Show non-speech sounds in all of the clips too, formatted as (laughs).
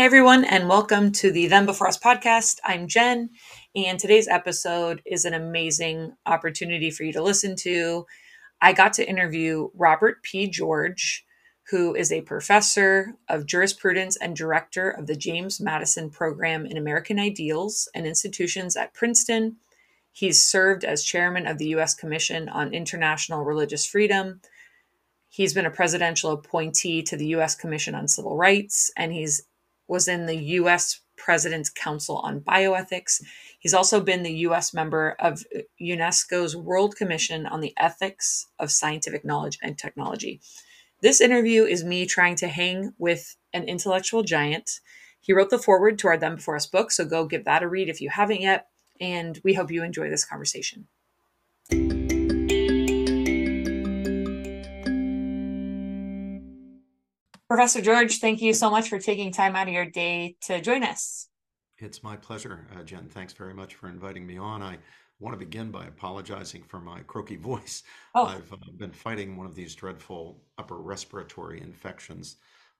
Hey everyone, and welcome to the Them Before Us podcast. I'm Jen, and today's episode is an amazing opportunity for you to listen to. I got to interview Robert P. George, who is a professor of jurisprudence and director of the James Madison Program in American Ideals and Institutions at Princeton. He's served as chairman of the U.S. Commission on International Religious Freedom. He's been a presidential appointee to the U.S. Commission on Civil Rights, and he's was in the U.S. President's Council on Bioethics. He's also been the U.S. member of UNESCO's World Commission on the Ethics of Scientific Knowledge and Technology. This interview is me trying to hang with an intellectual giant. He wrote the foreword to our Them Before Us book, so go give that a read if you haven't yet. And we hope you enjoy this conversation. Professor George, thank you so much for taking time out of your day to join us. It's my pleasure, uh, Jen. Thanks very much for inviting me on. I want to begin by apologizing for my croaky (laughs) voice. Oh. I've uh, been fighting one of these dreadful upper respiratory infections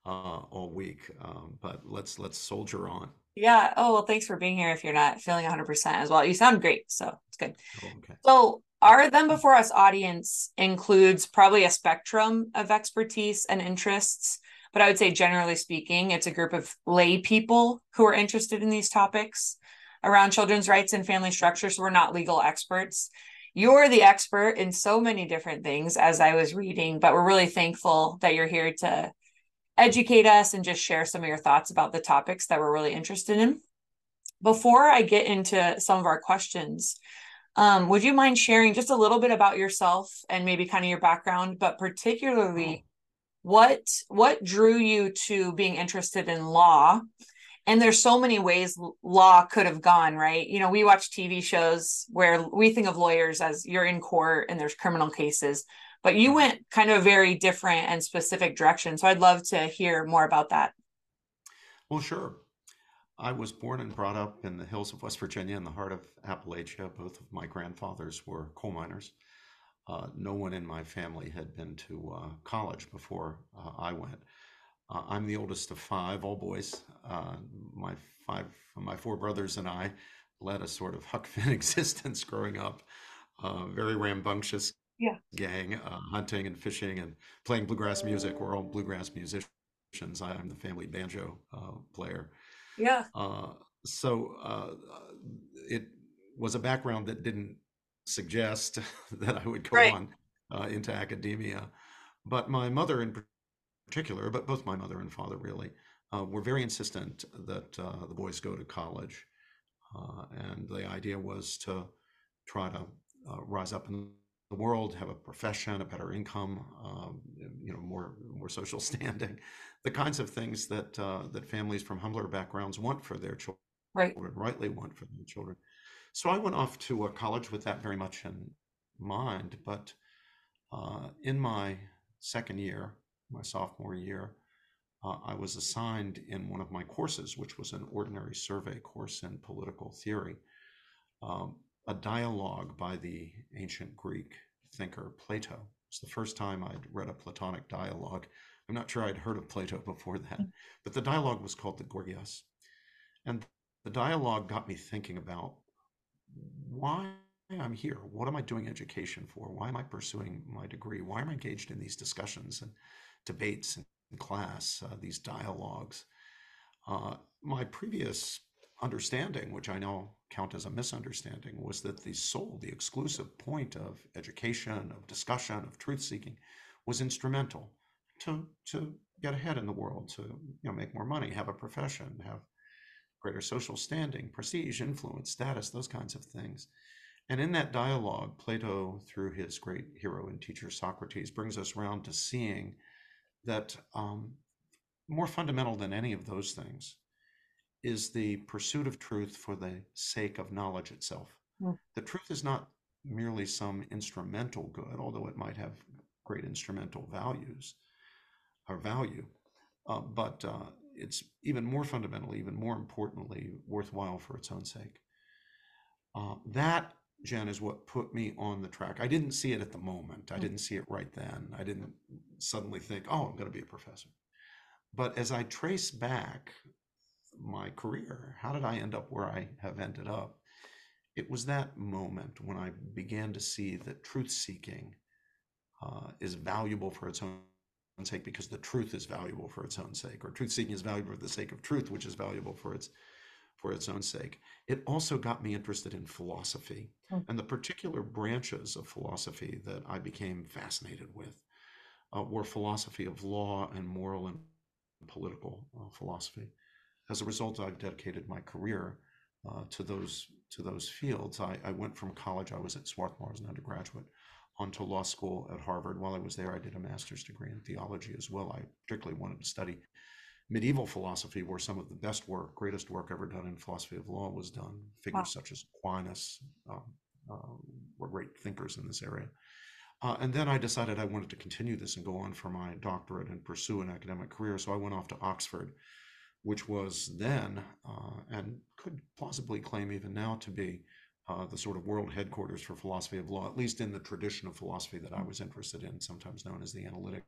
uh, all week, um, but let's let's soldier on. Yeah. Oh well, thanks for being here. If you're not feeling 100 percent as well, you sound great, so it's good. Oh, okay. So our them before us audience includes probably a spectrum of expertise and interests but I would say, generally speaking, it's a group of lay people who are interested in these topics around children's rights and family structure. So we're not legal experts. You're the expert in so many different things as I was reading, but we're really thankful that you're here to educate us and just share some of your thoughts about the topics that we're really interested in. Before I get into some of our questions, um, would you mind sharing just a little bit about yourself and maybe kind of your background, but particularly what what drew you to being interested in law? And there's so many ways law could have gone right? You know we watch tv shows where we think of lawyers as you're in court and there's criminal cases but you went kind of a very different and specific direction. So i'd love to hear more about that. Well sure. I was born and brought up in the hills of west virginia in the heart of appalachia. Both of my grandfathers were coal miners uh, no one in my family had been to uh, college before uh, I went. Uh, I'm the oldest of five, all boys. Uh, my five, my four brothers and I led a sort of Huck (laughs) Finn existence growing up. very rambunctious yeah. gang, hunting and fishing and playing bluegrass music. We're all bluegrass musicians. I, am the family banjo player. Yeah. so it was a background that didn't suggest (laughs) that I would go right. on uh, into academia. But my mother, in particular, but both my mother and father really, uh, were very insistent that uh, the boys go to college. Uh, and the idea was to try to uh, rise up in the world, have a profession, a better income, um, you know, more more social (laughs) standing, the kinds of things that uh, that families from humbler backgrounds want for their children, right. rightly want for their children. So I went off to a college with that very much in mind. But uh, in my second year, my sophomore year, uh, I was assigned in one of my courses, which was an ordinary survey course in political theory, um, a dialogue by the ancient Greek thinker Plato. It's the first time I'd read a Platonic dialogue. I'm not sure I'd heard of Plato (laughs) before that, mm. but the dialogue was called the Gorgias. And the dialogue got me thinking about why I'm here. What am I doing education for? Why am I pursuing my degree? Why am I engaged in these discussions and debates in class, uh, these dialogues? Uh, my previous understanding, which I now count as a misunderstanding, was that the sole, the exclusive point of education, of discussion, of truth seeking was instrumental to, to get ahead in the world, to you know, make more money, have a profession, have greater social standing, prestige, influence, status, those kinds of things. And in that dialogue, Plato, through his great hero and teacher Socrates, brings us round to seeing that um, more fundamental than any of those things is the pursuit of truth for the sake of knowledge itself. Mm. The truth is not merely some instrumental good, although it might have great instrumental values or value, uh, but uh, it's even more fundamentally, even more importantly, worthwhile for its own sake. Uh, that, Jen, is what put me on the track. I didn't see it at the moment. I mm. didn't see it right then. I didn't suddenly think, oh, I'm going to be a professor. But as I trace back my career? How did I end up where I have ended up? It was that moment when I began to see that truth seeking uh, is valuable for its own sake because the truth is valuable for its own sake, or truth seeking is valuable for the sake of truth, which is valuable for its for its own sake. It also got me interested in philosophy mm. and the particular branches of philosophy that I became fascinated with uh, were philosophy of law and moral and political uh, philosophy. As a result, I've dedicated my career uh, to those to those fields. I, I, went from college. I was at Swarthmore as an undergraduate onto law school at Harvard. While I was there, I did a master's degree in theology as well. I particularly wanted to study medieval philosophy, where some of the best work, greatest work ever done in philosophy of law was done. Figures wow. such as Aquinas um, uh, were great thinkers in this area. Uh, and then I decided I wanted to continue this and go on for my doctorate and pursue an academic career. So I went off to Oxford, which was then uh, and could plausibly claim even now to be uh, the sort of world headquarters for philosophy of law, at least in the tradition of philosophy that I was interested in, sometimes known as the analytic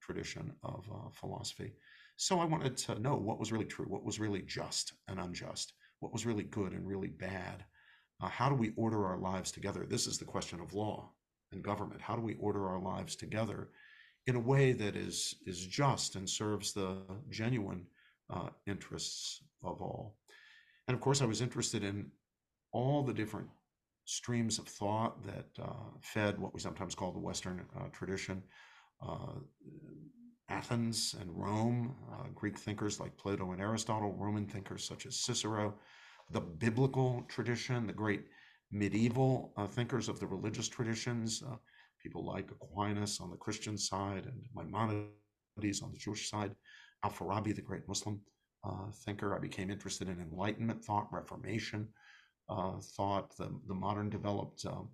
tradition of uh, philosophy. So I wanted to know what was really true, what was really just and unjust, what was really good and really bad. Uh, how do we order our lives together? This is the question of law and government. How do we order our lives together in a way that is is just and serves the genuine uh, interests of all? And of course, I was interested in all the different streams of thought that uh, fed what we sometimes call the Western uh, tradition. Uh, Athens and Rome, uh, Greek thinkers like Plato and Aristotle, Roman thinkers such as Cicero, the biblical tradition, the great medieval uh, thinkers of the religious traditions, uh, people like Aquinas on the Christian side and Maimonides on the Jewish side, Al-Farabi, the great Muslim thinker. I became interested in Enlightenment thought, Reformation uh, thought, the, the modern developed um,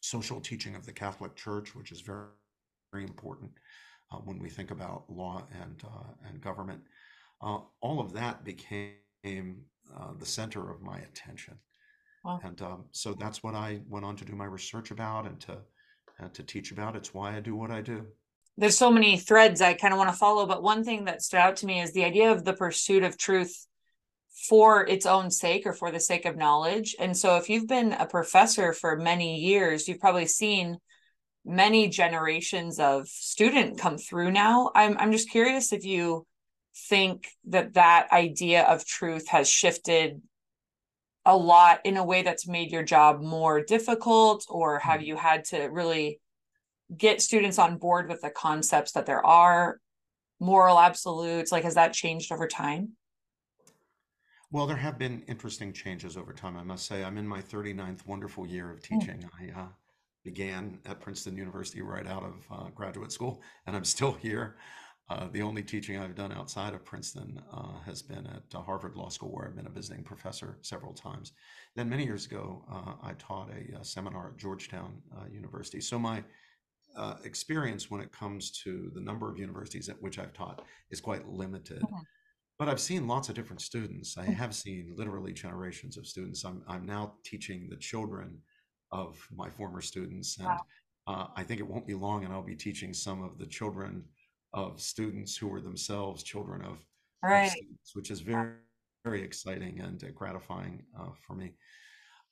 social teaching of the Catholic Church, which is very, very important uh, when we think about law and uh, and government. Uh, all of that became uh, the center of my attention, wow. and um, so that's what I went on to do my research about and to and to teach about. It's why I do what I do. There's so many threads I kind of want to follow, but one thing that stood out to me is the idea of the pursuit of truth for its own sake or for the sake of knowledge. And so if you've been a professor for many years, you've probably seen many generations of student come through now. I'm I'm just curious if you think that that idea of truth has shifted a lot in a way that's made your job more difficult or have hmm. you had to really get students on board with the concepts that there are moral absolutes like has that changed over time well there have been interesting changes over time i must say i'm in my 39th wonderful year of hmm. teaching i uh, began at Princeton University right out of uh, graduate school, and I'm still here. Uh, the only teaching I've done outside of Princeton uh, has been at uh, Harvard Law School, where I've been a visiting professor several times. Then, many years ago, uh, I taught a, a, seminar at Georgetown uh, University. So, my experience when it comes to the number of universities at which I've taught is quite limited. Mm-hmm. But I've seen lots of different students. I mm-hmm. have seen literally generations of students. I'm, I'm now teaching the children of my former students. And wow. uh, I think it won't be long, and I'll be teaching some of the children of students who were themselves children of, right. of students, which is very, very exciting and uh, gratifying uh, for me.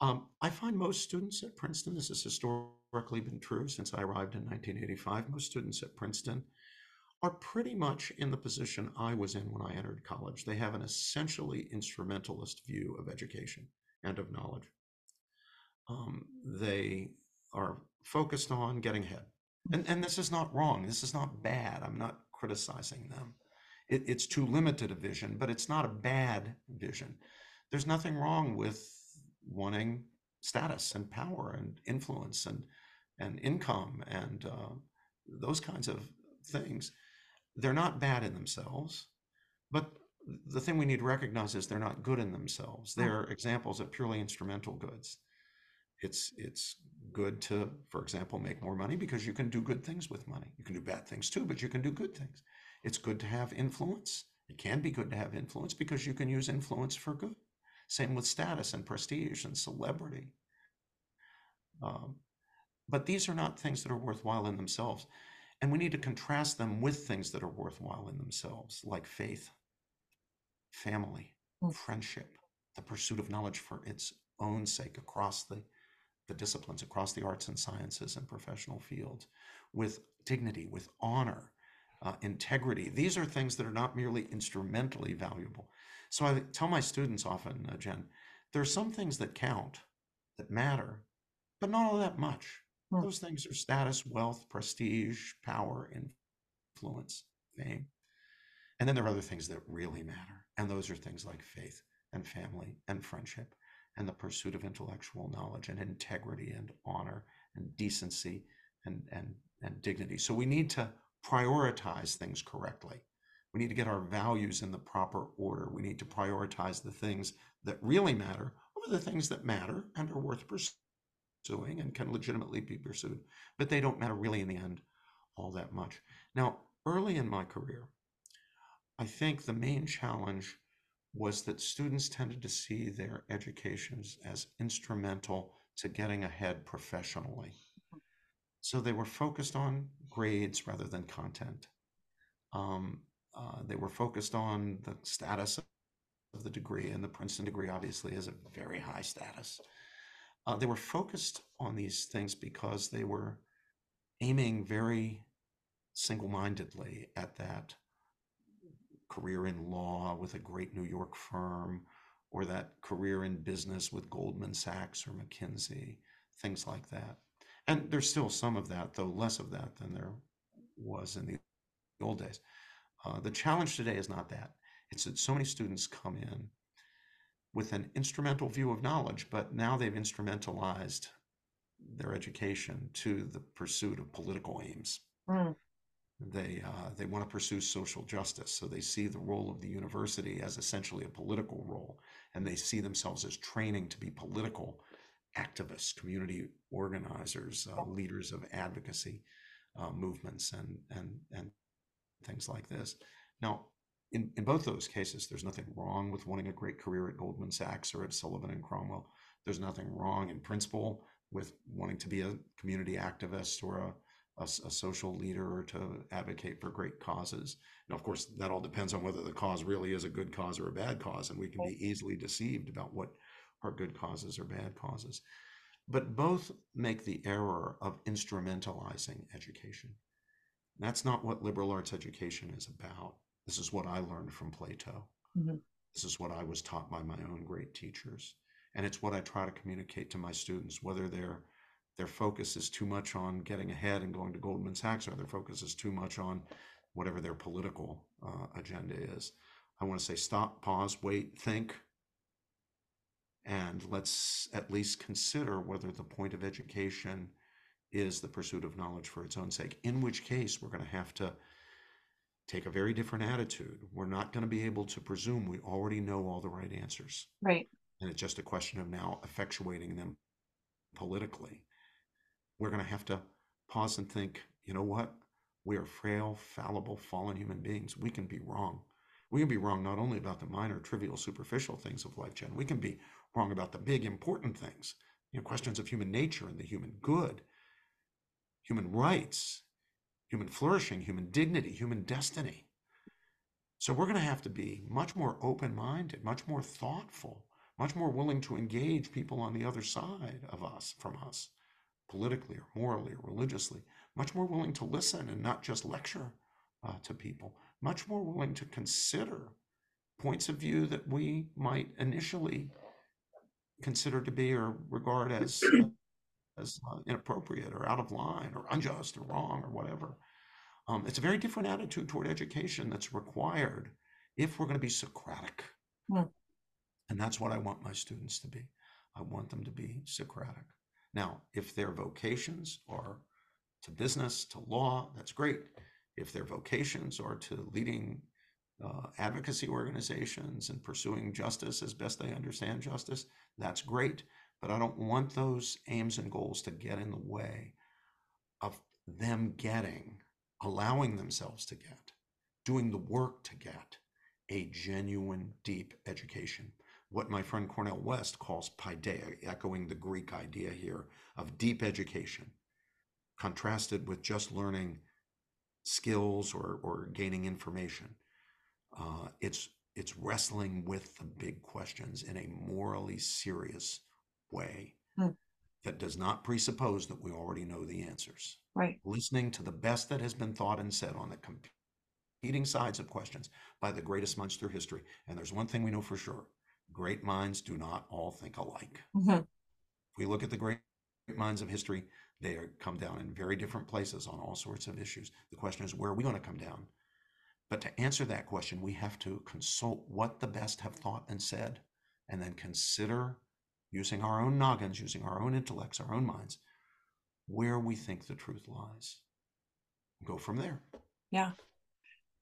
Um, I find most students at Princeton, this has historically been true since I arrived in 1985, most students at Princeton are pretty much in the position I was in when I entered college. They have an essentially instrumentalist view of education and of knowledge um, they are focused on getting ahead. And, and this is not wrong. This is not bad. I'm not criticizing them. It, it's too limited a vision, but it's not a bad vision. There's nothing wrong with wanting status and power and influence and, and income and uh, those kinds of things. They're not bad in themselves, but the thing we need to recognize is they're not good in themselves. They're examples of purely instrumental goods. It's it's good to for example make more money because you can do good things with money. You can do bad things too but you can do good things. It's good to have influence. It can be good to have influence because you can use influence for good. Same with status and prestige and celebrity. Um, but these are not things that are worthwhile in themselves and we need to contrast them with things that are worthwhile in themselves like faith family, friendship, the pursuit of knowledge for its own sake across the, the disciplines, across the arts and sciences and professional fields, with dignity, with honor, uh, integrity. These are things that are not merely instrumentally valuable. So I tell my students often, uh, Jen, there are some things that count, that matter, but not all that much. Hmm. Those things are status, wealth, prestige, power, influence, fame. And then there are other things that really matter. And those are things like faith and family and friendship and the pursuit of intellectual knowledge and integrity and honor and decency and, and, and dignity. So we need to prioritize things correctly. We need to get our values in the proper order. We need to prioritize the things that really matter over the things that matter and are worth pursuing and can legitimately be pursued, but they don't matter really in the end all that much. Now, early in my career, I think the main challenge was that students tended to see their educations as instrumental to getting ahead professionally. So they were focused on grades rather than content. Um, uh, they were focused on the status of the degree, and the Princeton degree obviously is a very high status. Uh, they were focused on these things because they were aiming very single mindedly at that career in law with a great New York firm, or that career in business with Goldman Sachs or McKinsey, things like that. And there's still some of that, though less of that than there was in the old days. Uh, the challenge today is not that. It's that so many students come in with an instrumental view of knowledge, but now they've instrumentalized their education to the pursuit of political aims. Mm. They uh, they want to pursue social justice, so they see the role of the university as essentially a political role, and they see themselves as training to be political activists, community organizers, uh, leaders of advocacy uh, movements, and and and things like this. Now, in, in both those cases, there's nothing wrong with wanting a great career at Goldman Sachs or at Sullivan and Cromwell. There's nothing wrong in principle with wanting to be a community activist or a, a, a social leader or to advocate for great causes. Now, of course, that all depends on whether the cause really is a good cause or a bad cause, and we can be easily deceived about what are good causes or bad causes. But both make the error of instrumentalizing education. That's not what liberal arts education is about. This is what I learned from Plato. Mm-hmm. This is what I was taught by my own great teachers. And it's what I try to communicate to my students, whether their their focus is too much on getting ahead and going to Goldman Sachs, or their focus is too much on whatever their political uh, agenda is. I want to say stop, pause, wait, think, and let's at least consider whether the point of education is the pursuit of knowledge for its own sake, in which case we're going to have to take a very different attitude. We're not going to be able to presume we already know all the right answers. Right. And it's just a question of now effectuating them politically. We're going to have to pause and think, you know what? We are frail, fallible, fallen human beings. We can be wrong. We can be wrong not only about the minor, trivial, superficial things of life, Jen. We can be wrong about the big, important things, you know, questions of human nature and the human good, human rights, human flourishing, human dignity, human destiny. So we're going to have to be much more open minded, much more thoughtful, much more willing to engage people on the other side of us, from us, politically or morally or religiously, much more willing to listen and not just lecture uh, to people, much more willing to consider points of view that we might initially consider to be or regard as as uh, inappropriate or out of line or unjust or wrong or whatever. Um, it's a very different attitude toward education that's required if we're going to be Socratic. Yeah. And that's what I want my students to be. I want them to be Socratic. Now, if their vocations are to business, to law, that's great. If their vocations are to leading uh, advocacy organizations and pursuing justice as best they understand justice, that's great. But I don't want those aims and goals to get in the way of them getting, allowing themselves to get, doing the work to get a genuine, deep education. What my friend Cornel West calls paideia, echoing the Greek idea here of deep education, contrasted with just learning skills or, or gaining information. Uh, it's it's wrestling with the big questions in a morally serious way hmm. that does not presuppose that we already know the answers. Right. Listening to the best that has been thought and said on the competing sides of questions by the greatest minds through history. And there's one thing we know for sure great minds do not all think alike. Mm-hmm. If we look at the great minds of history, they come down in very different places on all sorts of issues. The question is, where are we going to come down? But to answer that question, we have to consult what the best have thought and said, and then consider using our own noggins, using our own intellects, our own minds, where we think the truth lies. Go from there. Yeah.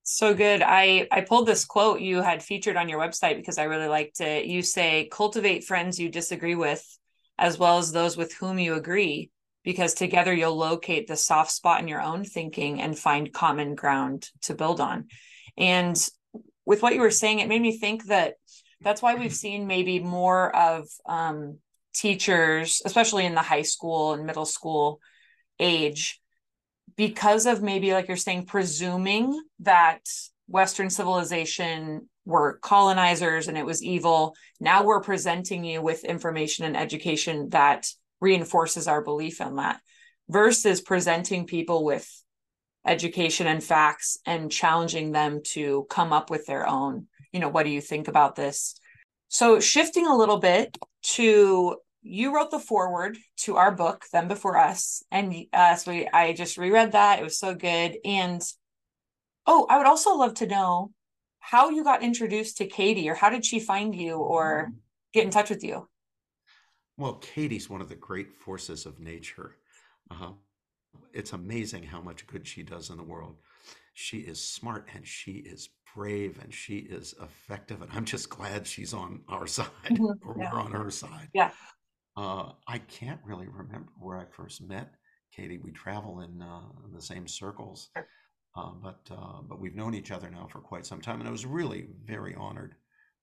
So good. I I pulled this quote you had featured on your website because I really liked it. You say cultivate friends you disagree with as well as those with whom you agree because together you'll locate the soft spot in your own thinking and find common ground to build on. And with what you were saying, it made me think that that's why we've seen maybe more of um, teachers, especially in the high school and middle school age, because of maybe, like you're saying, presuming that Western civilization were colonizers and it was evil. Now we're presenting you with information and education that reinforces our belief in that versus presenting people with education and facts and challenging them to come up with their own you know what do you think about this so shifting a little bit to you wrote the foreword to our book them before us and uh, so we, i just reread that it was so good and oh i would also love to know how you got introduced to katie or how did she find you or get in touch with you well, Katie's one of the great forces of nature. Uh, it's amazing how much good she does in the world. She is smart and she is brave and she is effective. And I'm just glad she's on our (laughs) side mm-hmm. or yeah. we're on her side. Yeah. Uh, I can't really remember where I first met Katie. We travel in uh, the same circles, uh, but uh, but we've known each other now for quite some time, and I was really very honored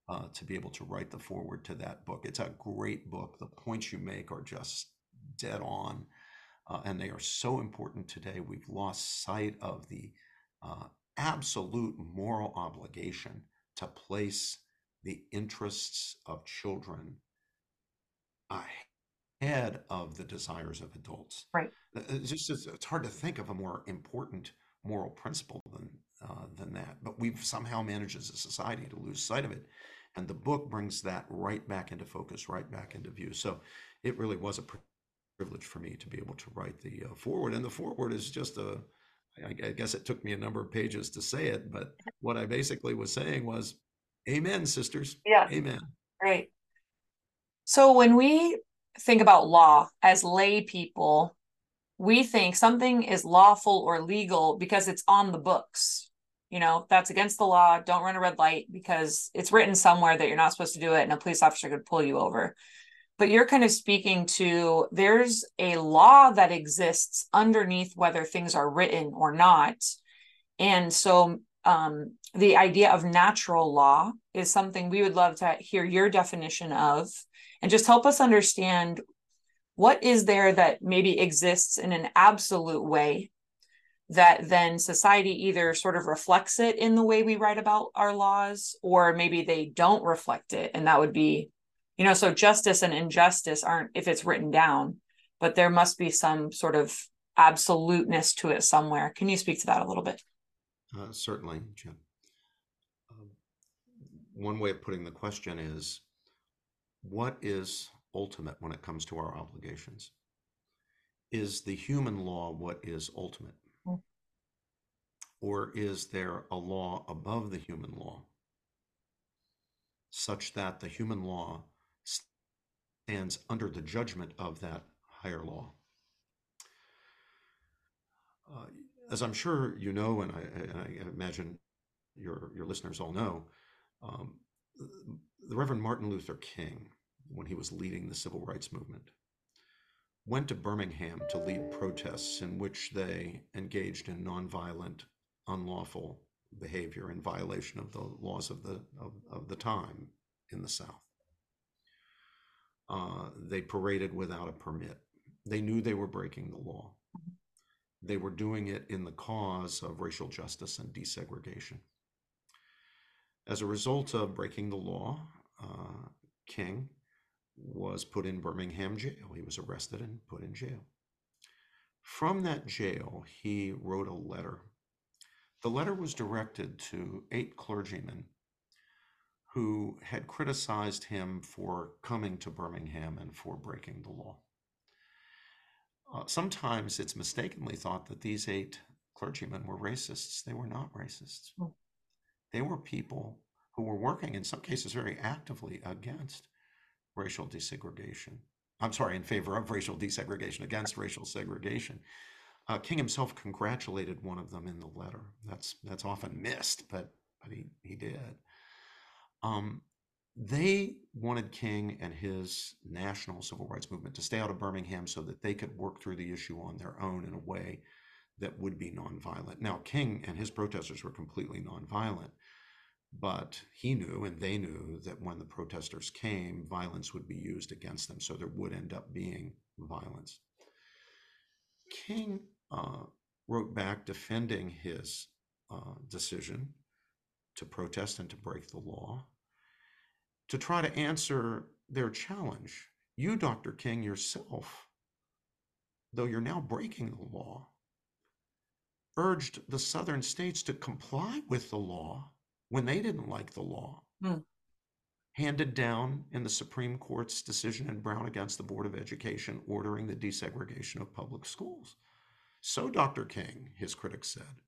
uh, to be able to write the foreword to that book. It's a great book. The points you make are just dead on, uh, and they are so important today. We've lost sight of the uh, absolute moral obligation to place the interests of children ahead of the desires of adults. Right. It's just it's hard to think of a more important moral principle than uh, than that. But we've somehow managed as a society to lose sight of it. And the book brings that right back into focus, right back into view. So it really was a privilege for me to be able to write the uh, foreword. And the foreword is just a, I guess it took me a number of pages to say it, but what I basically was saying was, Amen, sisters. Yeah. Amen. Right. So when we think about law as lay people, we think something is lawful or legal because it's on the books you know that's against the law don't run a red light because it's written somewhere that you're not supposed to do it and a police officer could pull you over but you're kind of speaking to there's a law that exists underneath whether things are written or not. And so um, the idea of natural law is something we would love to hear your definition of. And just help us understand what is there that maybe exists in an absolute way that then society either sort of reflects it in the way we write about our laws or maybe they don't reflect it. And that would be you know so justice and injustice aren't if it's written down but there must be some sort of absoluteness to it somewhere. Can you speak to that a little bit? Uh, certainly Jen. Um, one way of putting the question is what is ultimate when it comes to our obligations? Is the human law what is ultimate? Or is there a law above the human law such that the human law stands under the judgment of that higher law? Uh, as I'm sure you know, and I, and I, imagine your, your listeners all know, um, the Reverend Martin Luther King, when he was leading the civil rights movement, went to Birmingham to lead protests in which they engaged in nonviolent unlawful behavior in violation of the laws of the of, of the time in the South. Uh, they paraded without a permit. They knew they were breaking the law. They were doing it in the cause of racial justice and desegregation. As a result of breaking the law, uh, King was put in Birmingham jail. He was arrested and put in jail. From that jail, he wrote a letter. The letter was directed to eight clergymen who had criticized him for coming to Birmingham and for breaking the law. Uh, sometimes it's mistakenly thought that these eight clergymen were racists. They were not racists. Hmm. They were people who were working, in some cases, very actively against racial desegregation. I'm sorry, in favor of racial desegregation, against racial segregation. Uh, King himself congratulated one of them in the letter. That's that's often missed, but but he he did. Um, they wanted King and his national civil rights movement to stay out of Birmingham so that they could work through the issue on their own in a way that would be nonviolent. Now, King and his protesters were completely nonviolent, but he knew and they knew that when the protesters came, violence would be used against them. So there would end up being violence. King uh, wrote back defending his uh, decision to protest and to break the law, to try to answer their challenge. You, Dr. King, yourself, though you're now breaking the law, urged the southern states to comply with the law when they didn't like the law. Hmm. Handed down in the Supreme Court's decision in Brown against the Board of Education ordering the desegregation of public schools. So, Dr. King, his critics said,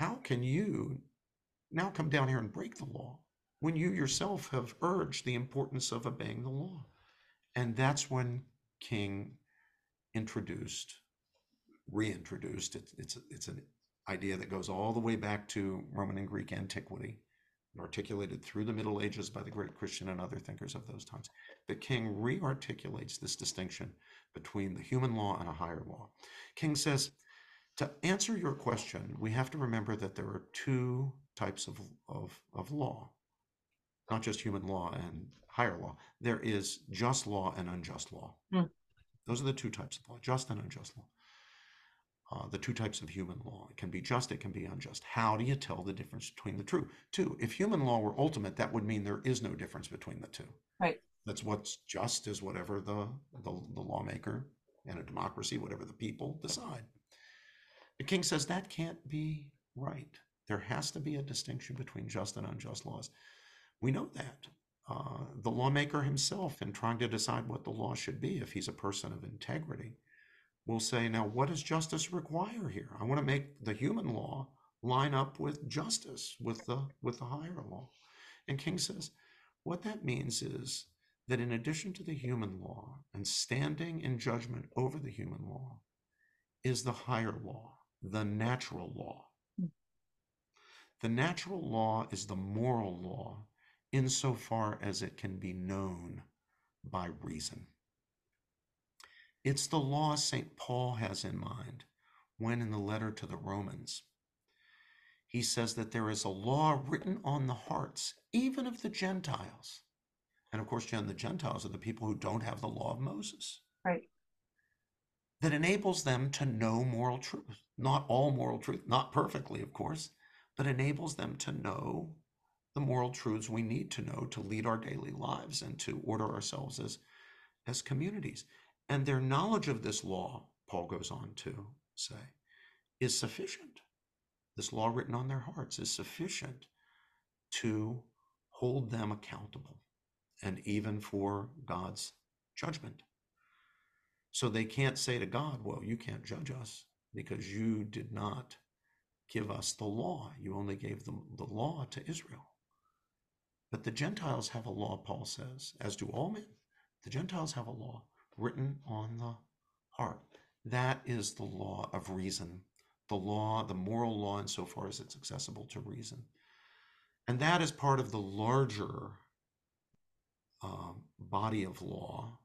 how can you now come down here and break the law when you yourself have urged the importance of obeying the law? And that's when King introduced, reintroduced, it, it's, it's an idea that goes all the way back to Roman and Greek antiquity, articulated through the Middle Ages by the great Christian and other thinkers of those times. The king rearticulates this distinction between the human law and a higher law. King says, to answer your question, we have to remember that there are two types of, of, of law, not just human law and higher law. There is just law and unjust law. Mm. Those are the two types of law, just and unjust law uh, the two types of human law. It can be just, it can be unjust. How do you tell the difference between the two? Two, if human law were ultimate, that would mean there is no difference between the two. Right. That's what's just is whatever the, the, the lawmaker in a democracy, whatever the people decide. The king says that can't be right. There has to be a distinction between just and unjust laws. We know that. Uh, the lawmaker himself, in trying to decide what the law should be, if he's a person of integrity, will say, now, what does justice require here? I want to make the human law line up with justice, with the, with the higher law. And King says, what that means is that in addition to the human law and standing in judgment over the human law is the higher law, the natural law. The natural law is the moral law insofar as it can be known by reason. It's the law St. Paul has in mind when, in the letter to the Romans, he says that there is a law written on the hearts, even of the Gentiles. And of course, Jen, the Gentiles are the people who don't have the law of Moses. Right. That enables them to know moral truth. Not all moral truth, not perfectly, of course, but enables them to know the moral truths we need to know to lead our daily lives and to order ourselves as, as communities. And their knowledge of this law, Paul goes on to say, is sufficient. This law written on their hearts is sufficient to hold them accountable and even for God's judgment. So they can't say to God, Well, you can't judge us because you did not give us the law. You only gave them the law to Israel. But the Gentiles have a law, Paul says, as do all men. The Gentiles have a law written on the heart. That is the law of reason, the law, the moral law, insofar as it's accessible to reason. And that is part of the larger uh, body of law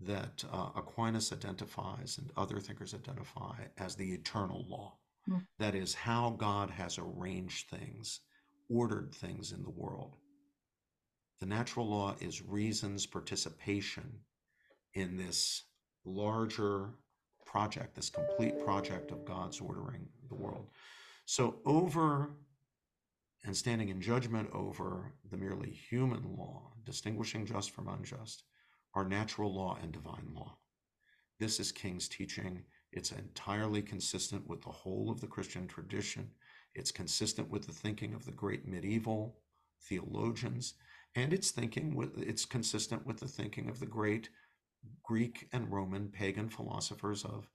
that uh, Aquinas identifies and other thinkers identify as the eternal law. Mm. That is how God has arranged things, ordered things in the world. The natural law is reason's participation in this larger project, this complete project of God's ordering the world. So, over and standing in judgment over the merely human law, distinguishing just from unjust, are natural law and divine law. This is King's teaching. It's entirely consistent with the whole of the Christian tradition. It's consistent with the thinking of the great medieval theologians, and it's thinking with it's consistent with the thinking of the great Greek and Roman pagan philosophers of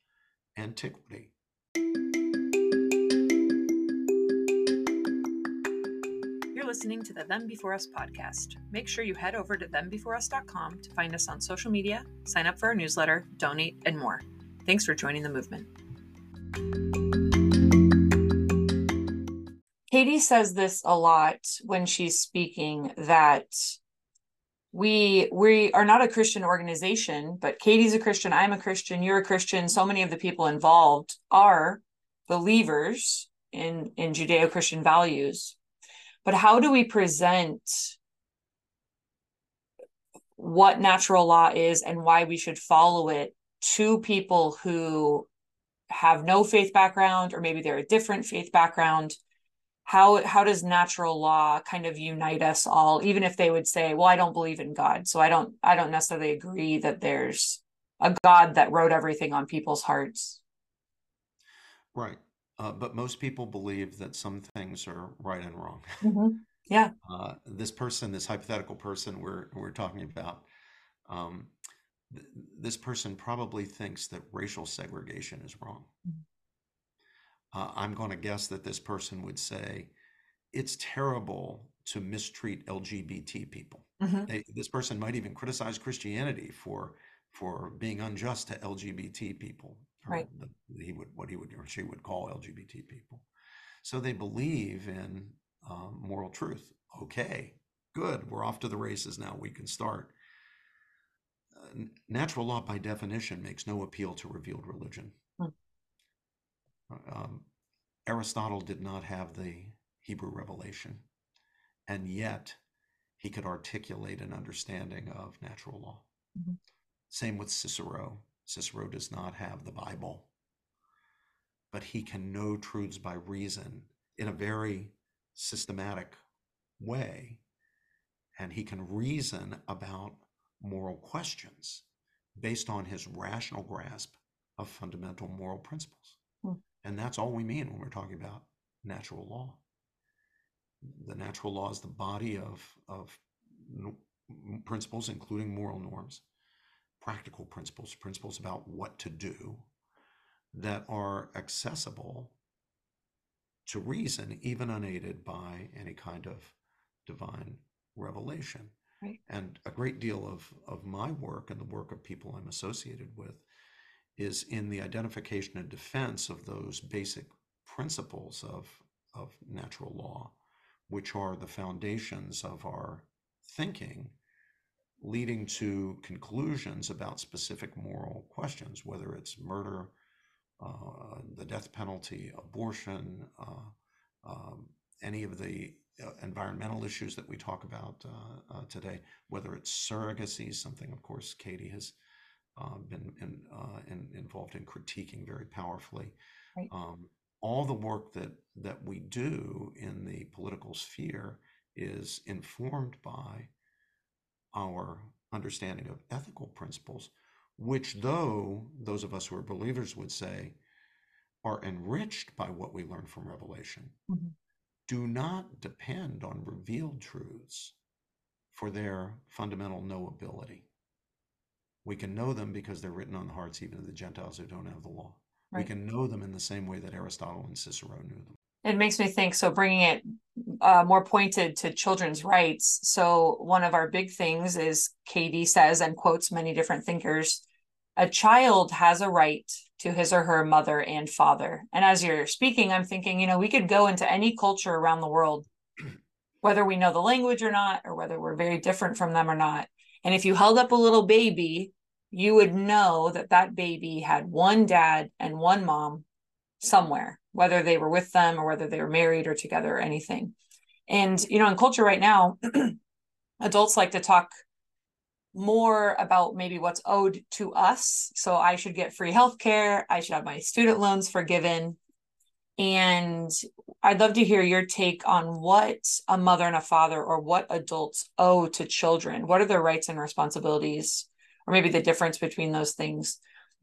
antiquity. You're listening to the Them Before Us podcast. Make sure you head over to thembeforeus.com to find us on social media, sign up for our newsletter, donate, and more. Thanks for joining the movement. Katie says this a lot when she's speaking that we we are not a christian organization but katie's a christian i'm a christian you're a christian so many of the people involved are believers in in judeo-christian values but how do we present what natural law is and why we should follow it to people who have no faith background or maybe they're a different faith background how how does natural law kind of unite us all? Even if they would say well i don't believe in god so i don't i don't necessarily agree that there's a god that wrote everything on people's hearts. Right. Uh, but most people believe that some things are right and wrong. Mm-hmm. yeah. Uh, this person this hypothetical person we're we're talking about um, th- this person probably thinks that racial segregation is wrong mm-hmm uh, I'm going to guess that this person would say it's terrible to mistreat LGBT people. Mm-hmm. They, this person might even criticize Christianity for for being unjust to LGBT people, right? The, he would what he would or she would call LGBT people. So they believe in uh, moral truth. Okay, good. We're off to the races now. We can start. Natural law, by definition, makes no appeal to revealed religion. Hmm. Um, Aristotle did not have the Hebrew revelation, and yet he could articulate an understanding of natural law. Mm-hmm. Same with Cicero. Cicero does not have the Bible, but he can know truths by reason in a very systematic way, and he can reason about moral questions based on his rational grasp of fundamental moral principles. Hmm. And that's all we mean when we're talking about natural law. The natural law is the body of, of principles, including moral norms, practical principles, principles about what to do that are accessible to reason, even unaided by any kind of divine revelation. Right. And a great deal of, of my work and the work of people I'm associated with is in the identification and defense of those basic principles of, of natural law, which are the foundations of our thinking, leading to conclusions about specific moral questions, whether it's murder, uh, the death penalty, abortion, uh, um, any of the environmental issues that we talk about uh, uh, today, whether it's surrogacy, something, of course, Katie has uh, been in, uh, in, involved in critiquing very powerfully. Right. Um, all the work that that we do in the political sphere is informed by our understanding of ethical principles, which, though those of us who are believers would say, are enriched by what we learn from Revelation, mm-hmm. Do not depend on revealed truths for their fundamental knowability. We can know them because they're written on the hearts even of the Gentiles who don't have the law. Right. We can know them in the same way that Aristotle and Cicero knew them. It makes me think so, bringing it uh, more pointed to children's rights. So, one of our big things is Katie says and quotes many different thinkers a child has a right to his or her mother and father. And as you're speaking, I'm thinking, you know, we could go into any culture around the world, whether we know the language or not, or whether we're very different from them or not. And if you held up a little baby you would know that that baby had one dad and one mom somewhere, whether they were with them or whether they were married or together or anything. And, you know, in culture right now, (clears throat) adults like to talk more about maybe what's owed to us. So I should get free healthcare. I should have my student loans forgiven. And I'd love to hear your take on what a mother and a father or what adults owe to children. What are their rights and responsibilities, or maybe the difference between those things?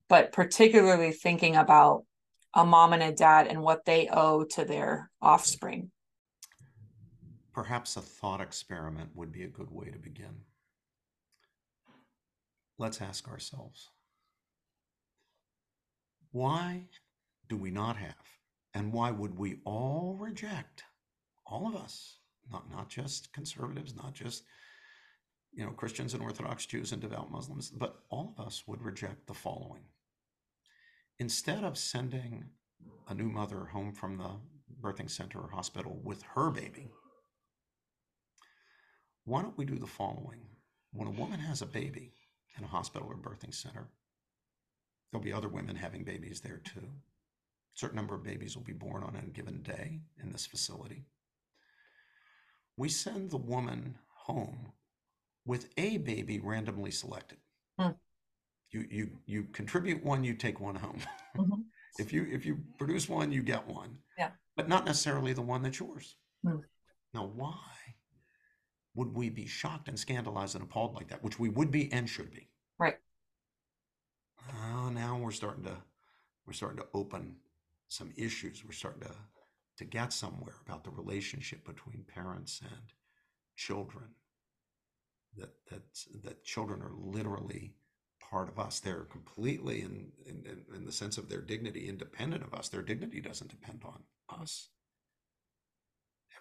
But particularly thinking about a mom and a dad and what they owe to their offspring. Perhaps a thought experiment would be a good way to begin. Let's ask ourselves why do we not have, and why would we all reject, all of us, not, not just conservatives, not just you know Christians and Orthodox Jews and devout Muslims, but all of us would reject the following. Instead of sending a new mother home from the birthing center or hospital with her baby, why don't we do the following? When a woman has a baby in a hospital or birthing center, there'll be other women having babies there too. A certain number of babies will be born on a given day in this facility. We send the woman home with a baby randomly selected. Hmm. You, you, you contribute one, you take one home. Mm-hmm. (laughs) if you if you produce one, you get one. Yeah. But not necessarily the one that's yours. Hmm. Now, why would we be shocked and scandalized and appalled like that? Which we would be and should be. Right. Uh, now we're starting to we're starting to open some issues. We're starting to to get somewhere about the relationship between parents and children. That that that children are literally part of us. They're completely in, in in the sense of their dignity independent of us. Their dignity doesn't depend on us.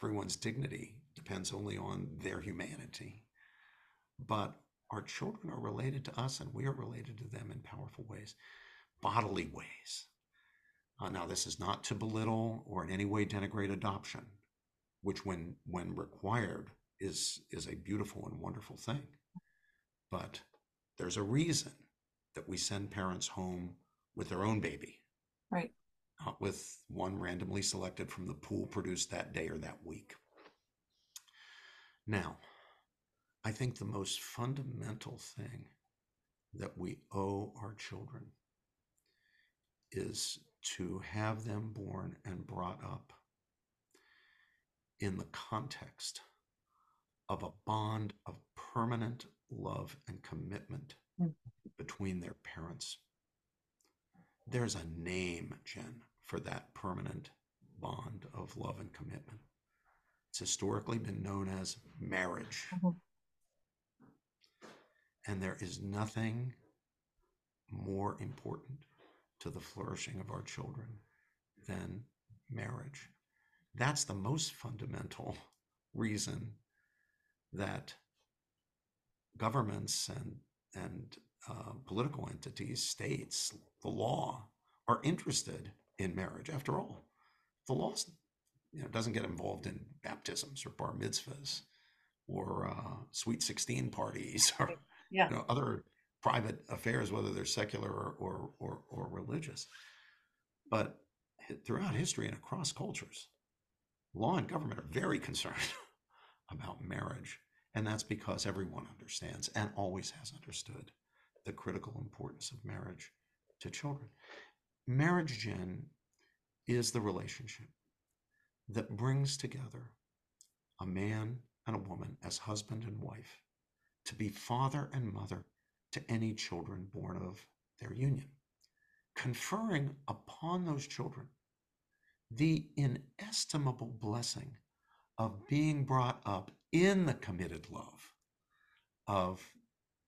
Everyone's dignity depends only on their humanity. But our children are related to us and we are related to them in powerful ways, bodily ways. Uh, now, this is not to belittle or in any way denigrate adoption, which, when when required, is is a beautiful and wonderful thing. But there's a reason that we send parents home with their own baby, right? Not with one randomly selected from the pool produced that day or that week. Now, I think the most fundamental thing that we owe our children is to have them born and brought up in the context of a bond of permanent love and commitment mm. between their parents. There's a name, Jen, for that permanent bond of love and commitment. It's historically been known as marriage. Mm-hmm. And there is nothing more important to the flourishing of our children than marriage. That's the most fundamental (laughs) reason that governments and and uh, political entities, states, the law are interested in marriage. After all, the law you know, doesn't get involved in baptisms or bar mitzvahs or uh, sweet 16 parties or yeah. you know, other private affairs, whether they're secular or, or, or, or religious. But throughout history and across cultures, law and government are very concerned (laughs) about marriage. And that's because everyone understands and always has understood the critical importance of marriage to children. Marriage, Jen, is the relationship that brings together a man and a woman as husband and wife to be father and mother to any children born of their union, conferring upon those children the inestimable blessing of being brought up in the committed love of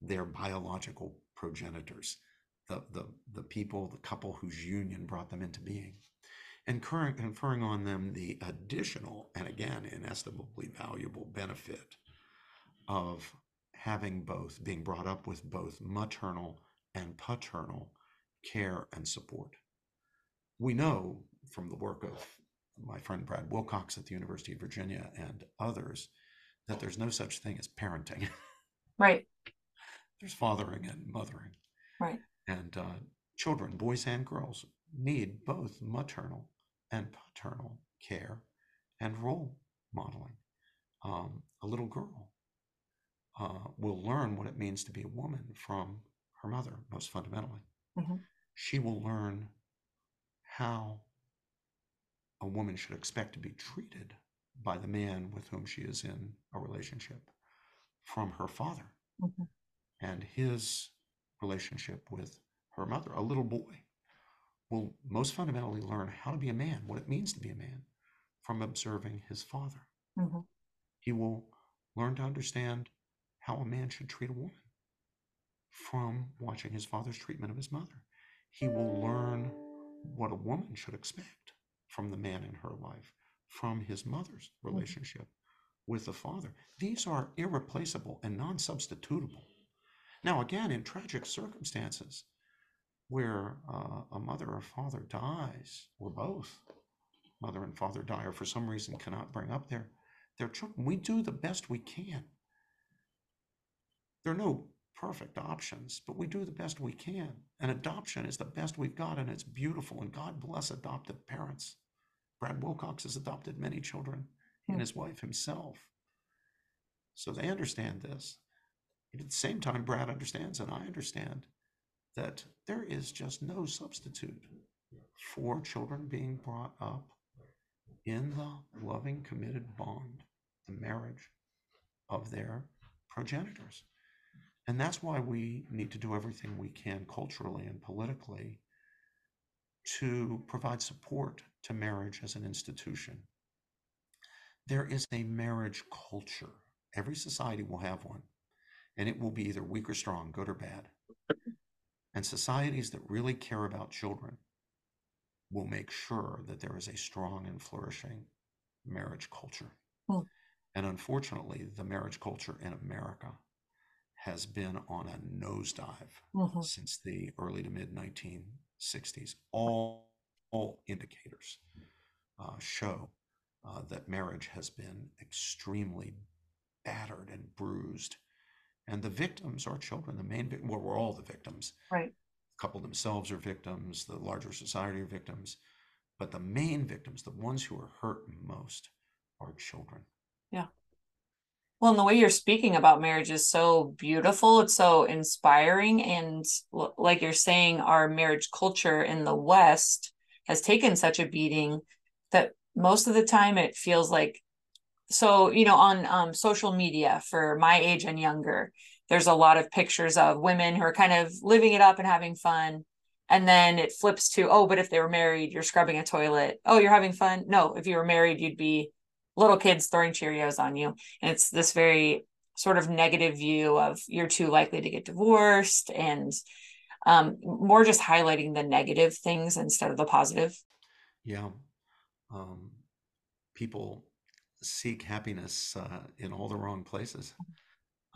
their biological progenitors, the, the, the people, the couple whose union brought them into being. And conferring on them the additional and again inestimably valuable benefit of having both being brought up with both maternal and paternal care and support. We know from the work of my friend brad wilcox at the university of virginia and others that there's no such thing as parenting. (laughs) Right. There's fathering and mothering. Right and uh, children boys and girls need both maternal and paternal care and role modeling. Um, a little girl uh, will learn what it means to be a woman from her mother, most fundamentally. Mm-hmm. She will learn how a woman should expect to be treated by the man with whom she is in a relationship from her father mm-hmm. and his relationship with her mother. A little boy will most fundamentally learn how to be a man, what it means to be a man, from observing his father. Mm-hmm. He will learn to understand how a man should treat a woman from watching his father's treatment of his mother. He will learn what a woman should expect from the man in her life, from his mother's mm-hmm. relationship with the father. These are irreplaceable and non substitutable. Now, again, in tragic circumstances where uh, a mother or father dies, or both, mother and father die, or for some reason cannot bring up their, their children, we do the best we can. There are no perfect options, but we do the best we can. And adoption is the best we've got, and it's beautiful. And God bless adoptive parents. Brad Wilcox has adopted many children, and his wife himself. So they understand this. At the same time, Brad understands, and I understand, that there is just no substitute for children being brought up in the loving, committed bond, the marriage of their progenitors. And that's why we need to do everything we can culturally and politically to provide support to marriage as an institution. There is a marriage culture. Every society will have one, and it will be either weak or strong, good or bad. And societies that really care about children will make sure that there is a strong and flourishing marriage culture. Hmm. And unfortunately, the marriage culture in America has been on a nosedive mm-hmm. since the early to mid 1960s. All, all indicators uh, show uh, that marriage has been extremely battered and bruised. And the victims are children. The main, well, we're all the victims. Right. The couple themselves are victims. The larger society are victims. But the main victims, the ones who are hurt most, are children. Yeah. Well, and the way you're speaking about marriage is so beautiful. It's so inspiring. And like you're saying, our marriage culture in the West has taken such a beating that most of the time it feels like so you know on um, social media for my age and younger there's a lot of pictures of women who are kind of living it up and having fun and then it flips to oh but if they were married you're scrubbing a toilet oh you're having fun no if you were married you'd be little kids throwing Cheerios on you. And it's this very sort of negative view of you're too likely to get divorced and um, more just highlighting the negative things instead of the positive. Yeah. Um, people seek happiness uh, in all the wrong places.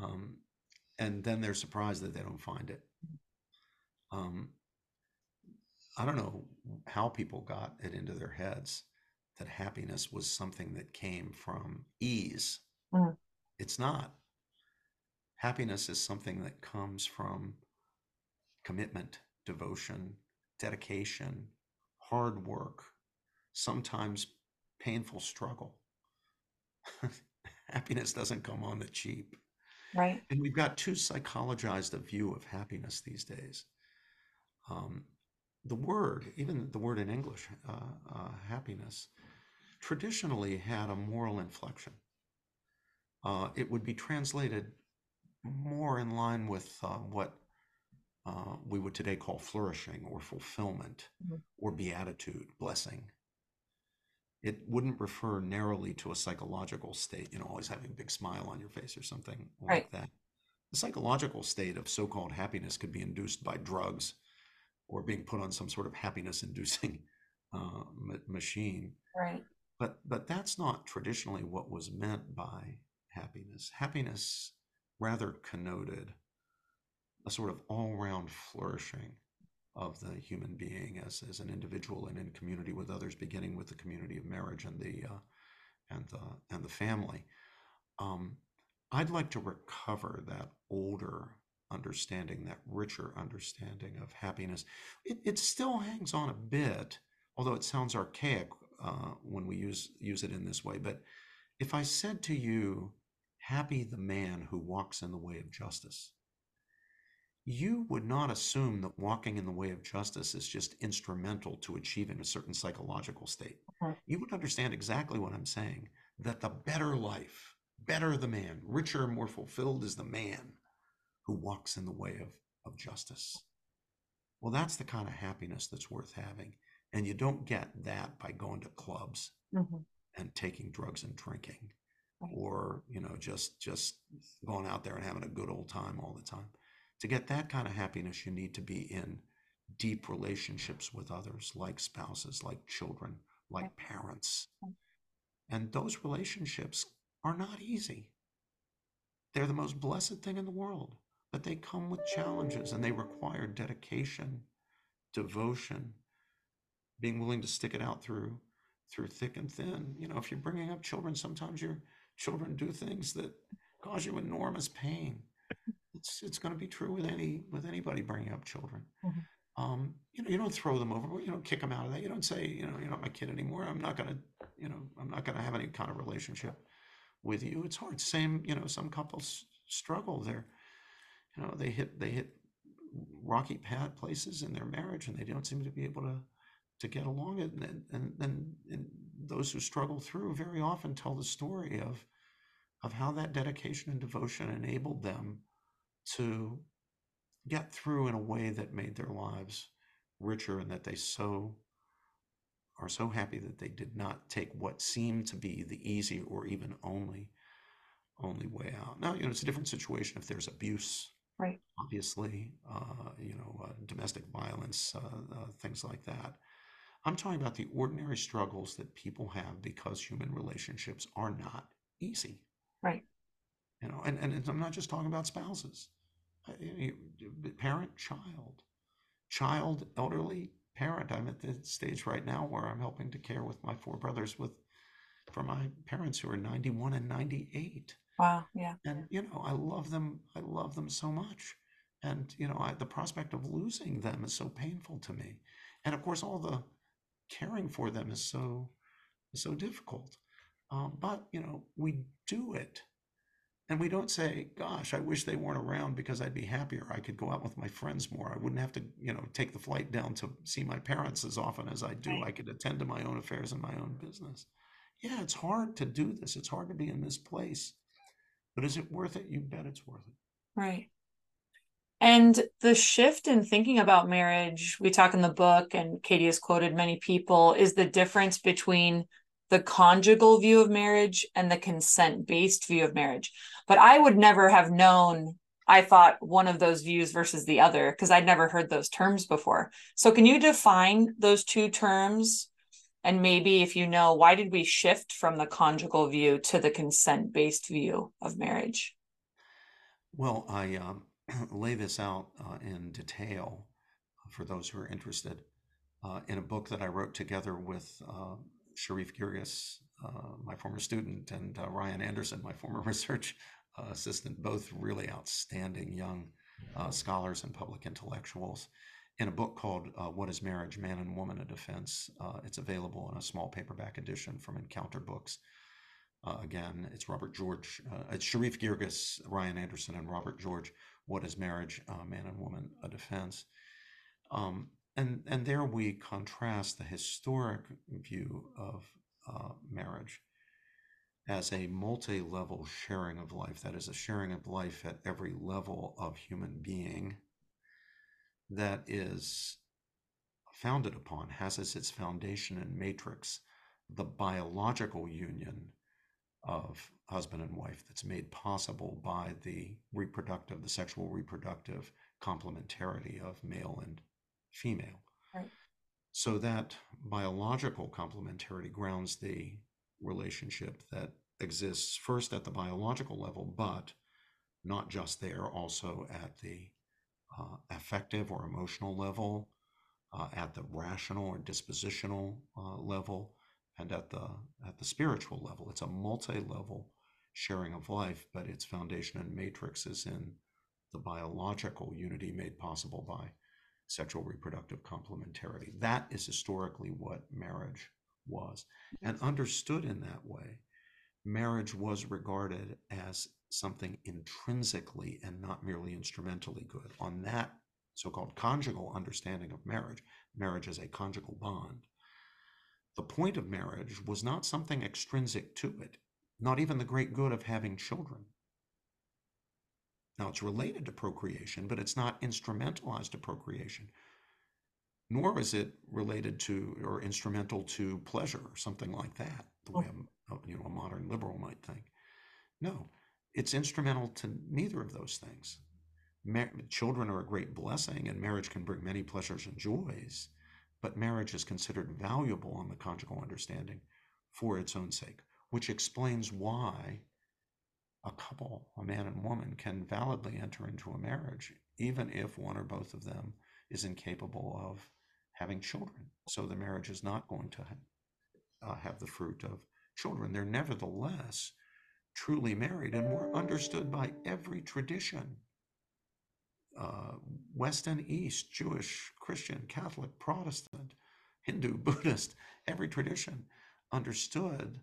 Um, and then they're surprised that they don't find it. Um, I don't know how people got it into their heads that happiness was something that came from ease. Mm. It's not. Happiness is something that comes from commitment, devotion, dedication, hard work, sometimes painful struggle. (laughs) happiness doesn't come on the cheap. Right. And we've got too psychologized a view of happiness these days. Um, the word, even the word in English, uh, uh, happiness, traditionally had a moral inflection. Uh, it would be translated more in line with uh, what uh, we would today call flourishing or fulfillment mm-hmm. or beatitude, blessing. It wouldn't refer narrowly to a psychological state, you know, always having a big smile on your face or something like that. The psychological state of so called happiness could be induced by drugs or being put on some sort of happiness inducing (laughs) uh, machine. Right. But but that's not traditionally what was meant by happiness. Happiness rather connoted a sort of all-round flourishing of the human being as, as an individual and in community with others, beginning with the community of marriage and the uh, and the and the family. Um, I'd like to recover that older understanding, that richer understanding of happiness. It, it still hangs on a bit, although it sounds archaic uh, when we use use it in this way. But if I said to you, "Happy the man who walks in the way of justice," you would not assume that walking in the way of justice is just instrumental to achieving a certain psychological state. Mhm. You would understand exactly what I'm saying that the better life, better the man, richer, more fulfilled is the man who walks in the way of, of justice. Well, that's the kind of happiness that's worth having. And you don't get that by going to clubs Mhm. and taking drugs and drinking Right. or you know just just going out there and having a good old time all the time to get that kind of happiness you need to be in deep relationships with others like spouses like children like parents. And those relationships are not easy. They're the most blessed thing in the world but they come with challenges and they require dedication devotion being willing to stick it out through through thick and thin. You know if you're bringing up children sometimes your children do things that cause you enormous pain it's it's going to be true with any with anybody bringing up children. Mhm. um you know you don't throw them over you don't kick them out of that. You don't say you know you're not my kid anymore. I'm not going to you know i'm not going to have any kind of relationship with you. It's hard. Same you know some couples struggle there. You know they hit they hit rocky pad places in their marriage and they don't seem to be able to to get along. And and and, and, and those who struggle through very often tell the story of of how that dedication and devotion enabled them to get through in a way that made their lives richer and that they so are so happy that they did not take what seemed to be the easy or even only only way out now you know it's a different situation if there's abuse Right. obviously uh, you know uh, domestic violence uh, uh, things like that i'm talking about the ordinary struggles that people have because human relationships are not easy Right. you know and, and i'm not just talking about spouses parent child. Child elderly parent. I'm at the stage right now where i'm helping to care with my four brothers with for my parents who are 91 and 98 Wow. Yeah. and you know i love them i love them so much. And you know I, the prospect of losing them is so painful to me. And of course all the caring for them is so so difficult. Um, but you know we do it and we don't say gosh i wish they weren't around because i'd be happier i could go out with my friends more i wouldn't have to you know take the flight down to see my parents as often as i do Right. i could attend to my own affairs and my own business yeah it's hard to do this it's hard to be in this place but is it worth it? You bet it's worth it. Right. And the shift in thinking about marriage, we talk in the book, and Katie has quoted many people, is the difference between the conjugal view of marriage and the consent based view of marriage. But I would never have known, I thought, one of those views versus the other, because I'd never heard those terms before. So, can you define those two terms? And maybe if you know, why did we shift from the conjugal view to the consent based view of marriage? Well, I um, (clears throat) lay this out uh, in detail for those who are interested uh, in a book that I wrote together with uh, Sherif Girgis, uh, my former student, and uh, Ryan Anderson, my former (laughs) research uh, assistant, both really outstanding young scholars and public intellectuals, in a book called uh, What is Marriage? Man and Woman, a Defense. Uh, it's available in a small paperback edition from Encounter Books. Uh, again, it's Robert George, it's Sherif Girgis, Ryan Anderson, and Robert George. What is marriage? Man and woman, a defense. Um, and and there we contrast the historic view of uh, marriage as a multi-level sharing of life. That is a sharing of life at every level of human being. That is founded upon, has as its foundation and matrix, the biological union of husband and wife that's made possible by the reproductive, the sexual reproductive complementarity of male and female. Right. So that biological complementarity grounds the relationship that exists first at the biological level, but not just there, also at the uh, affective or emotional level, uh, at the rational or dispositional uh, level, and at the at the spiritual level. It's a multi-level sharing of life, but its foundation and matrix is in the biological unity made possible by sexual reproductive complementarity. That is historically what marriage was. And understood in that way, marriage was regarded as something intrinsically and not merely instrumentally good. On that so called conjugal understanding of marriage, marriage as a conjugal bond, the point of marriage was not something extrinsic to it, not even the great good of having children. Now, it's related to procreation, but it's not instrumentalized to procreation, nor is it related to or instrumental to pleasure or something like that, the way oh. a, you know, a modern liberal might think. No, it's instrumental to neither of those things. Mar- children are a great blessing, and marriage can bring many pleasures and joys, but marriage is considered valuable on the conjugal understanding for its own sake, which explains why a couple, a man and woman, can validly enter into a marriage, even if one or both of them is incapable of having children. So the marriage is not going to uh, have the fruit of children. They're nevertheless truly married and were understood by every tradition uh, West and East, Jewish, Christian, Catholic, Protestant, Hindu, (laughs) Buddhist, every tradition understood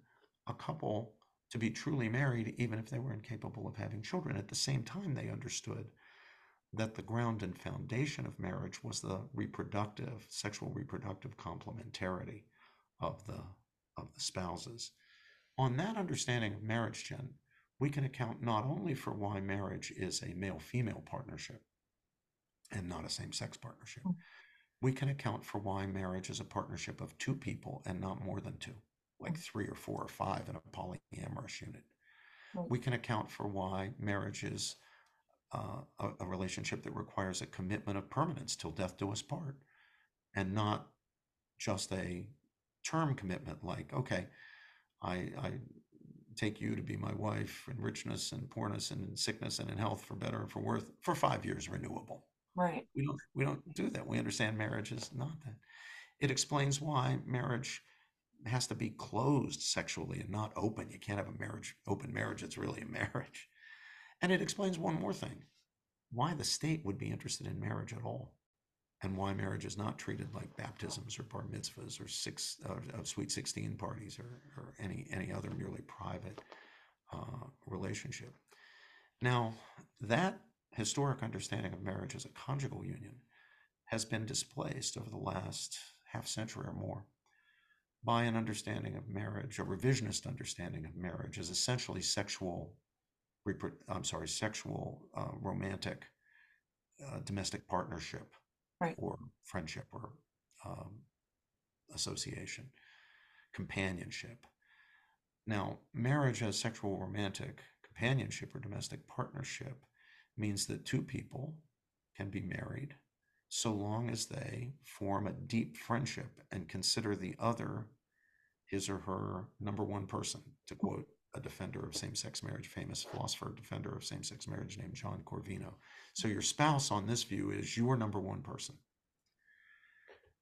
a couple to be truly married, even if they were incapable of having children. At the same time, they understood that the ground and foundation of marriage was the reproductive, sexual reproductive complementarity of the of the spouses. On that understanding of marriage, Jen, we can account not only for why marriage is a male female partnership and not a same sex partnership, mm. we can account for why marriage is a partnership of two people and not more than two, like three or four or five in a polyamorous unit. We can account for why marriage is uh, a, a relationship that requires a commitment of permanence till death do us part and not just a term commitment like, okay, I, I take you to be my wife in richness and poorness and in sickness and in health for better and for worse for five years renewable. Right. We don't we don't do that. We understand marriage is not that. It explains why marriage has to be closed sexually and not open. You can't have a marriage open marriage. It's really a marriage. And it explains one more thing: why the state would be interested in marriage at all and why marriage is not treated like baptisms or bar mitzvahs or six uh, sweet 16 parties or, or any any other merely private uh, relationship now that historic understanding of marriage as a conjugal union has been displaced over the last half century or more by an understanding of marriage, a revisionist understanding of marriage as essentially sexual, I'm sorry, sexual, uh, romantic, uh, domestic partnership right. or friendship or um, association, companionship. Now, marriage as sexual romantic companionship or domestic partnership means that two people can be married so long as they form a deep friendship and consider the other his or her number one person, to hmm. quote a defender of same sex marriage, famous philosopher, defender of same sex marriage named John Corvino. So your spouse on this view is your number one person.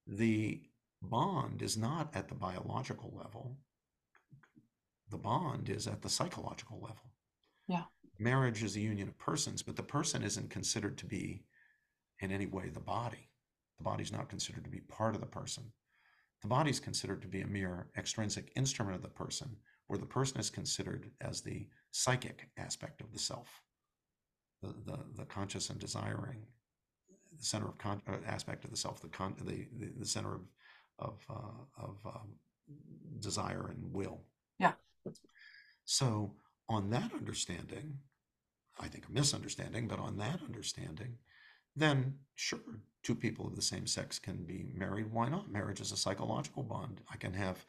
The bond is not at the biological level, the bond is at the psychological level. Yeah. Marriage is a union of persons, but the person isn't considered to be in any way the body. The body's not considered to be part of the person. The body is considered to be a mere extrinsic instrument of the person where the person is considered as the psychic aspect of the self, the, the, the conscious and desiring, the center of con- uh, aspect of the self, the, con- the, the, the center of, of, uh, of um, desire and will. Yeah. So, on that understanding, I think a misunderstanding, but on that understanding, then sure, two people of the same sex can be married. Why not? Marriage is a psychological bond. I can have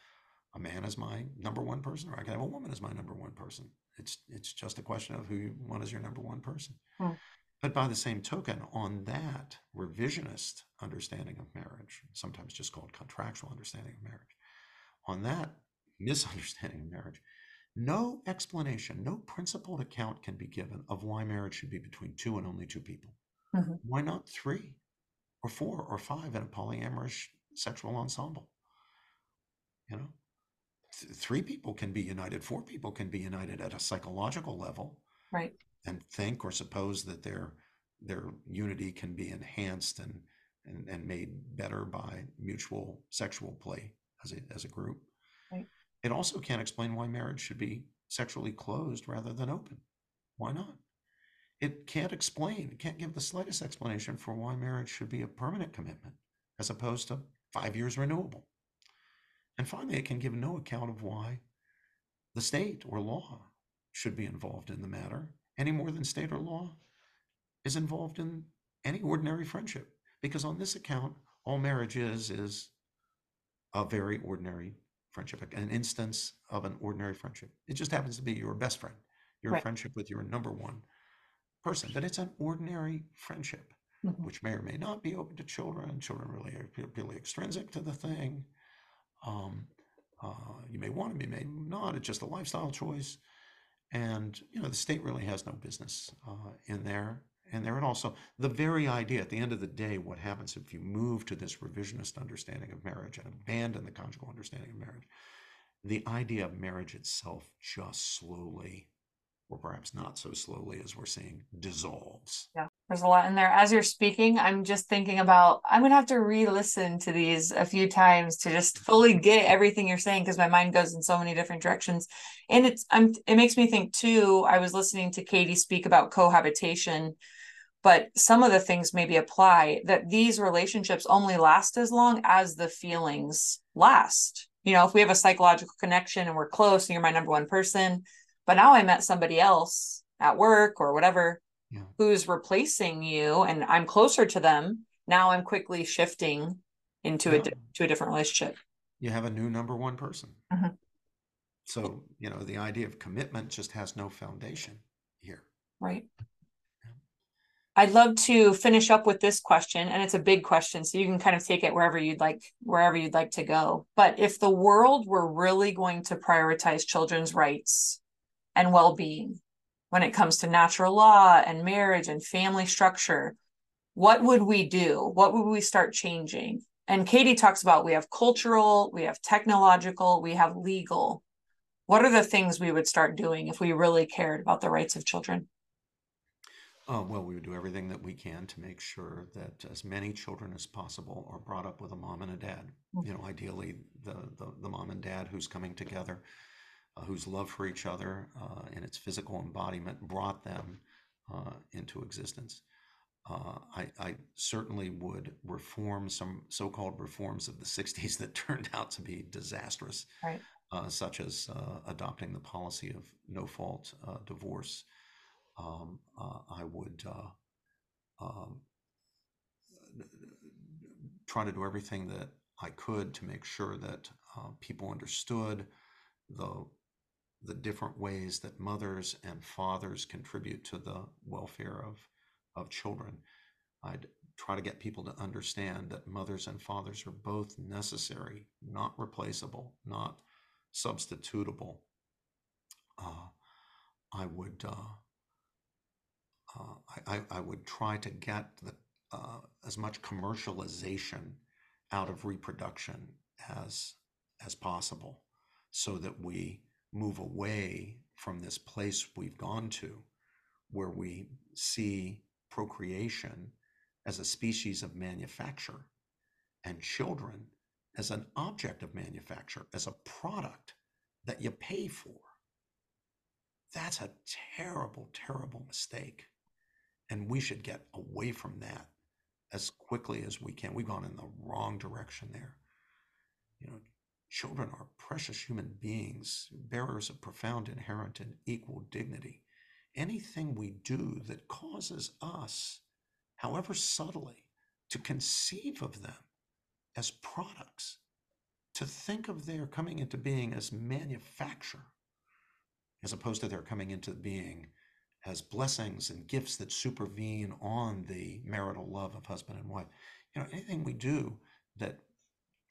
a man as my number one person, or I can have a woman as my number one person. It's it's just a question of who you want as your number one person. Hmm. But by the same token, on that revisionist understanding of marriage, sometimes just called contractual understanding of marriage, on that (laughs) misunderstanding of marriage, no explanation, no principled account can be given of why marriage should be between two and only two people. Mm-hmm. Why not three or four or five in a polyamorous sexual ensemble? You know, three people can be united, four people can be united at a psychological level, right? And think or suppose that their their unity can be enhanced and and, and made better by mutual sexual play as a as a group. Right. It also can't explain why marriage should be sexually closed rather than open. Why not? It can't explain, it can't give the slightest explanation for why marriage should be a permanent commitment as opposed to five years renewable. And finally, it can give no account of why the state or law should be involved in the matter any more than state or law is involved in any ordinary friendship. Because on this account, all marriage is is a very ordinary friendship, an instance of an ordinary friendship. It just happens to be your best friend, your right. friendship with your number one person, that it's an ordinary friendship, mm-hmm. which may or may not be open to children. Children really are purely extrinsic to the thing. Um, uh, you may want to, you may not. It's just a lifestyle choice, and you know the state really has no business uh, in there. And there, and also the very idea at the end of the day, what happens if you move to this revisionist understanding of marriage and abandon the conjugal understanding of marriage? The idea of marriage itself just slowly or perhaps not so slowly as we're seeing, dissolves. Yeah, there's a lot in there. As you're speaking, I'm just thinking about I'm gonna have to re-listen to these a few times to just mm-hmm. fully get everything you're saying because my mind goes in so many different directions. And it's I'm it makes me think too. I was listening to Katie speak about cohabitation, but some of the things maybe apply that these relationships only last as long as the feelings last. You know, if we have a psychological connection and we're close and you're my number one person, but now I met somebody else at work or whatever yeah. who's replacing you and I'm closer to them. Now I'm quickly shifting into yeah. a to a different relationship. You have a new number one person. Mm-hmm. So, you know, the idea of commitment just has no foundation here. Right. I'd love to finish up with this question, and it's a big question, so you can kind of take it wherever you'd like, wherever you'd like to go. But if the world were really going to prioritize children's rights and well being when it comes to natural law and marriage and family structure. What would we do? What would we start changing? And Katie talks about we have cultural, we have technological, we have legal. What are the things we would start doing if we really cared about the rights of children? Uh, well, we would do everything that we can to make sure that as many children as possible are brought up with a mom and a dad. Mm-hmm. You know, ideally the, the, the mom and dad who's coming together whose love for each other uh, and its physical embodiment brought them uh, into existence. Uh, I, I, certainly would reform some so-called reforms of the 60s (laughs) that turned out to be disastrous, right. uh, such as uh, adopting the policy of no-fault divorce. Um, I would um, try to do everything that I could to make sure that people understood the the different ways that mothers and fathers contribute to the welfare of, of children. I'd try to get people to understand that mothers and fathers are both necessary, not replaceable, not substitutable. Uh, I would uh, uh, I, I, would try to get the, uh, as much commercialization out of reproduction as as possible, so that we move away from this place we've gone to where we see procreation as a species of manufacture and children as an object of manufacture, as a product that you pay for. That's a terrible, terrible mistake. And we should get away from that as quickly as we can. We've gone in the wrong direction there. Children are precious human beings, bearers of profound, inherent, and equal dignity. Anything we do that causes us, however subtly, to conceive of them as products, to think of their coming into being as manufacture, as opposed to their coming into being as blessings and gifts that supervene on the marital love of husband and wife. You know, anything we do that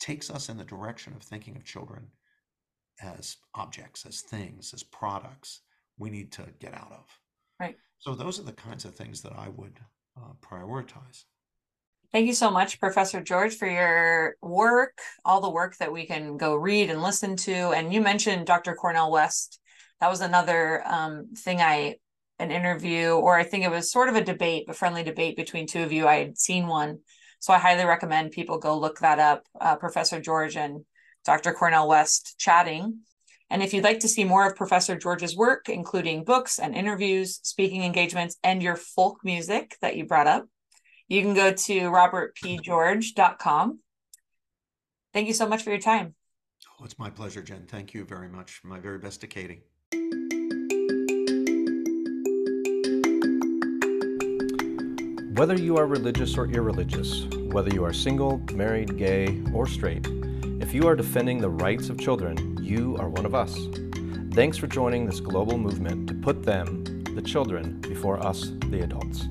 takes us in the direction of thinking of children as objects, as things, as products we need to get out of. Right. So those are the kinds of things that I would uh, prioritize. Thank you so much, Professor George, for your work, all the work that we can go read and listen to. And you mentioned Dr. Cornel West. That was another um, thing I, an interview, or I think it was sort of a debate, a friendly debate between two of you. I had seen one so I highly recommend people go look that up. Uh, Professor George and Dr. Cornel West chatting. And if you'd like to see more of Professor George's work, including books and interviews, speaking engagements, and your folk music that you brought up, you can go to robertpgeorge.com. Thank you so much for your time. Oh, it's my pleasure, Jen. Thank you very much. My very best to Katie. Whether you are religious or irreligious, whether you are single, married, gay, or straight, if you are defending the rights of children, you are one of us. Thanks for joining this global movement to put them, the children, before us, the adults.